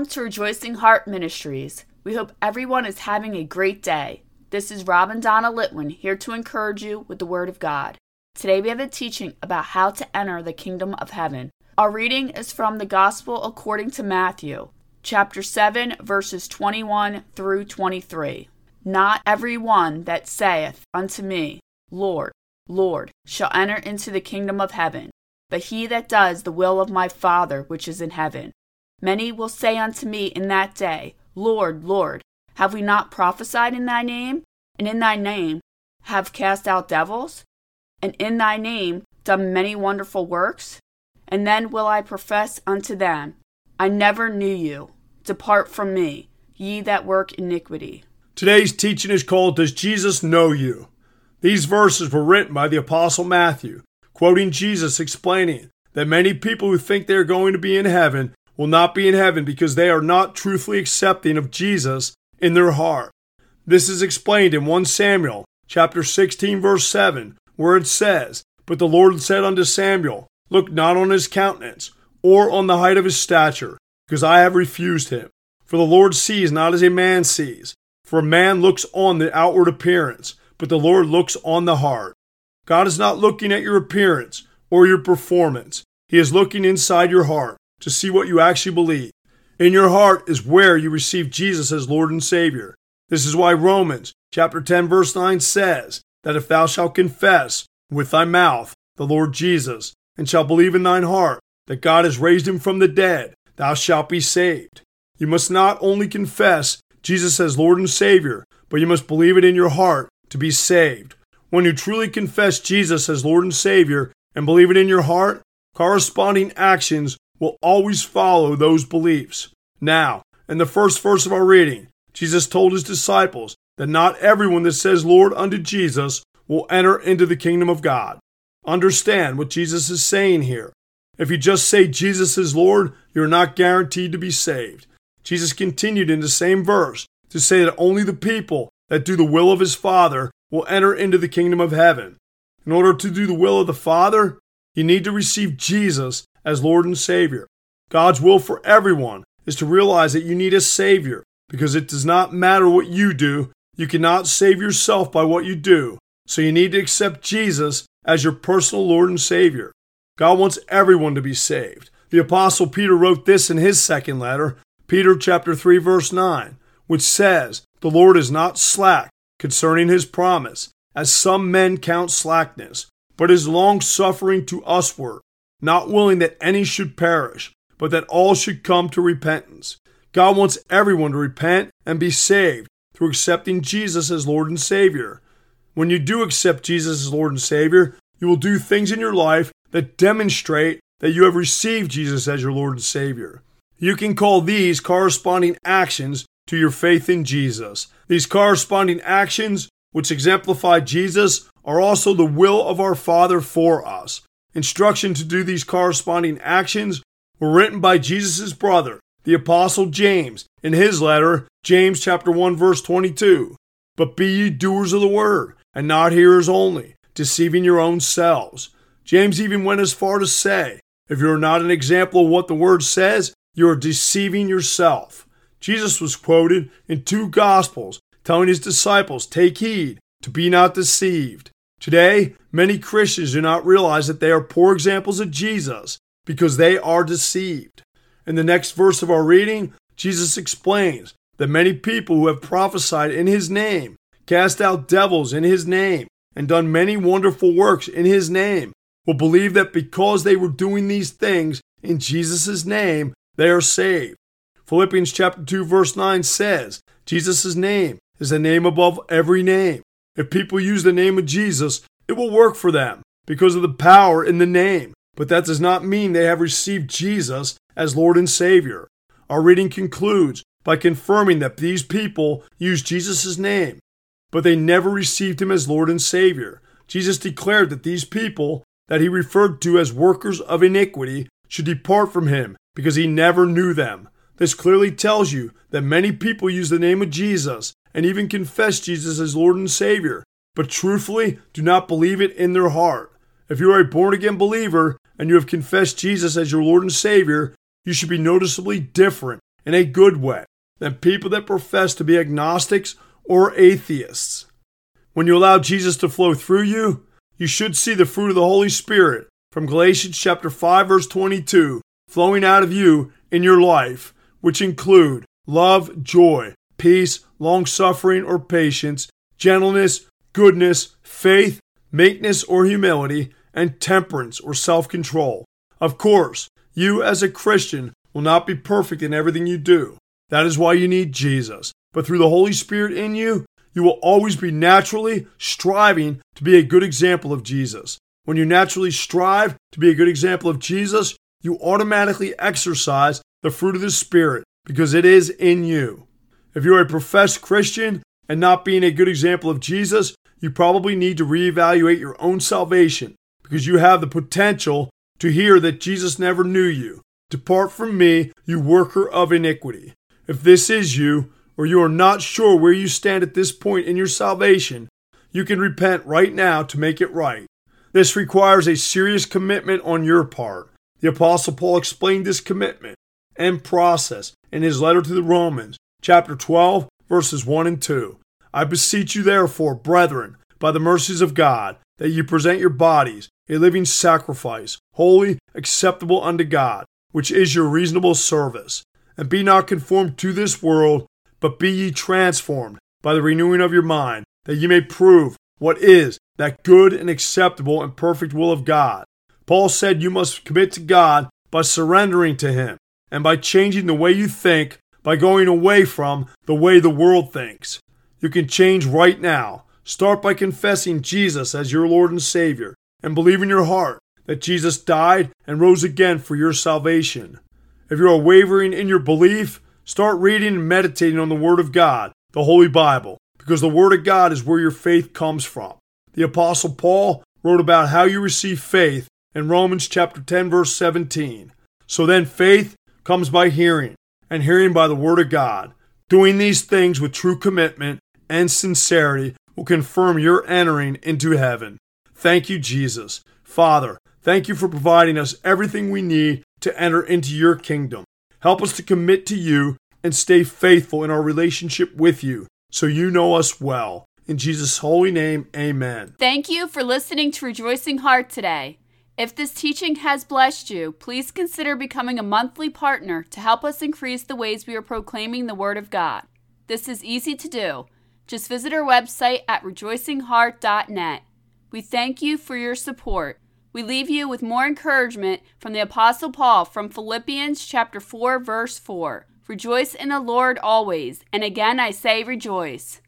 Welcome to Rejoicing Heart Ministries. We hope everyone is having a great day. This is Rob and Donna Litwin here to encourage you with the Word of God. Today we have a teaching about how to enter the kingdom of heaven. Our reading is from the Gospel according to Matthew, chapter 7, verses 21 through 23. Not every one that saith unto me, Lord, Lord, shall enter into the kingdom of heaven, but he that does the will of my Father which is in heaven. Many will say unto me in that day, Lord, Lord, have we not prophesied in thy name? And in thy name have cast out devils? And in thy name done many wonderful works? And then will I profess unto them, I never knew you. Depart from me, ye that work iniquity. Today's teaching is called Does Jesus Know You? These verses were written by the Apostle Matthew, quoting Jesus explaining that many people who think they are going to be in heaven will not be in heaven because they are not truthfully accepting of Jesus in their heart. This is explained in 1 Samuel chapter 16 verse 7 where it says, "But the Lord said unto Samuel, look not on his countenance or on the height of his stature, because I have refused him. For the Lord sees not as a man sees, for a man looks on the outward appearance, but the Lord looks on the heart." God is not looking at your appearance or your performance. He is looking inside your heart to see what you actually believe. In your heart is where you receive Jesus as Lord and Savior. This is why Romans chapter 10 verse 9 says that if thou shalt confess with thy mouth the Lord Jesus and shalt believe in thine heart that God has raised him from the dead, thou shalt be saved. You must not only confess Jesus as Lord and Savior, but you must believe it in your heart to be saved. When you truly confess Jesus as Lord and Savior and believe it in your heart, corresponding actions will always follow those beliefs. Now, in the first verse of our reading, Jesus told his disciples that not everyone that says Lord unto Jesus will enter into the kingdom of God. Understand what Jesus is saying here. If you just say Jesus is Lord, you're not guaranteed to be saved. Jesus continued in the same verse to say that only the people that do the will of his Father will enter into the kingdom of heaven. In order to do the will of the Father, you need to receive Jesus as Lord and Savior. God's will for everyone is to realize that you need a Savior because it does not matter what you do. You cannot save yourself by what you do. So you need to accept Jesus as your personal Lord and Savior. God wants everyone to be saved. The apostle Peter wrote this in his second letter, Peter chapter 3 verse 9, which says, "The Lord is not slack concerning his promise, as some men count slackness, but is long-suffering to usward, not willing that any should perish, but that all should come to repentance. God wants everyone to repent and be saved through accepting Jesus as Lord and Savior. When you do accept Jesus as Lord and Savior, you will do things in your life that demonstrate that you have received Jesus as your Lord and Savior. You can call these corresponding actions to your faith in Jesus. These corresponding actions, which exemplify Jesus, are also the will of our Father for us. Instruction to do these corresponding actions were written by Jesus' brother, the apostle James, in his letter, James chapter 1 verse 22. But be ye doers of the word, and not hearers only, deceiving your own selves. James even went as far to say, if you are not an example of what the word says, you are deceiving yourself. Jesus was quoted in two gospels telling his disciples, Take heed to be not deceived. Today, many Christians do not realize that they are poor examples of Jesus because they are deceived. In the next verse of our reading, Jesus explains that many people who have prophesied in his name, cast out devils in his name, and done many wonderful works in his name will believe that because they were doing these things in Jesus' name, they are saved. Philippians chapter 2 verse 9 says, Jesus' name is the name above every name. If people use the name of Jesus, it will work for them because of the power in the name. But that does not mean they have received Jesus as Lord and Savior. Our reading concludes by confirming that these people used Jesus' name, but they never received him as Lord and Savior. Jesus declared that these people that he referred to as workers of iniquity should depart from him because he never knew them. This clearly tells you that many people use the name of Jesus and even confess Jesus as Lord and Savior, but truthfully do not believe it in their heart. If you are a born again believer and you have confessed Jesus as your Lord and Savior, you should be noticeably different in a good way than people that profess to be agnostics or atheists. When you allow Jesus to flow through you, you should see the fruit of the Holy Spirit from Galatians chapter 5 verse 22 flowing out of you in your life, which include love, joy, peace, long-suffering or patience, gentleness, goodness, faith, meekness or humility, and temperance or self-control. Of course, you as a Christian will not be perfect in everything you do. That is why you need Jesus. But through the Holy Spirit in you, you will always be naturally striving to be a good example of Jesus. When you naturally strive to be a good example of Jesus, you automatically exercise the fruit of the Spirit because it is in you. If you're a professed Christian and not being a good example of Jesus, you probably need to reevaluate your own salvation because you have the potential to hear that Jesus never knew you. Depart from me, you worker of iniquity. If this is you, or you are not sure where you stand at this point in your salvation, you can repent right now to make it right. This requires a serious commitment on your part. The Apostle Paul explained this commitment and process in his letter to the Romans, chapter 12, verses 1 and 2. I beseech you, therefore, brethren, by the mercies of God, that you present your bodies a living sacrifice, holy, acceptable unto God, which is your reasonable service. And be not conformed to this world, but be ye transformed by the renewing of your mind, that ye may prove what is that good and acceptable and perfect will of God. Paul said you must commit to God by surrendering to Him and by changing the way you think, by going away from the way the world thinks. You can change right now. Start by confessing Jesus as your Lord and Savior and believe in your heart that Jesus died and rose again for your salvation. If you are wavering in your belief, Start reading and meditating on the Word of God, the Holy Bible, because the Word of God is where your faith comes from. The Apostle Paul wrote about how you receive faith in Romans chapter 10 verse 17. So then faith comes by hearing, and hearing by the Word of God. Doing these things with true commitment and sincerity will confirm your entering into heaven. Thank you, Jesus. Father, thank you for providing us everything we need to enter into your kingdom. Help us to commit to you and stay faithful in our relationship with you so you know us well. In Jesus' holy name, amen. Thank you for listening to Rejoicing Heart today. If this teaching has blessed you, please consider becoming a monthly partner to help us increase the ways we are proclaiming the Word of God. This is easy to do. Just visit our website at rejoicingheart.net. We thank you for your support. We leave you with more encouragement from the apostle Paul from Philippians chapter 4 verse 4. Rejoice in the Lord always, and again I say rejoice.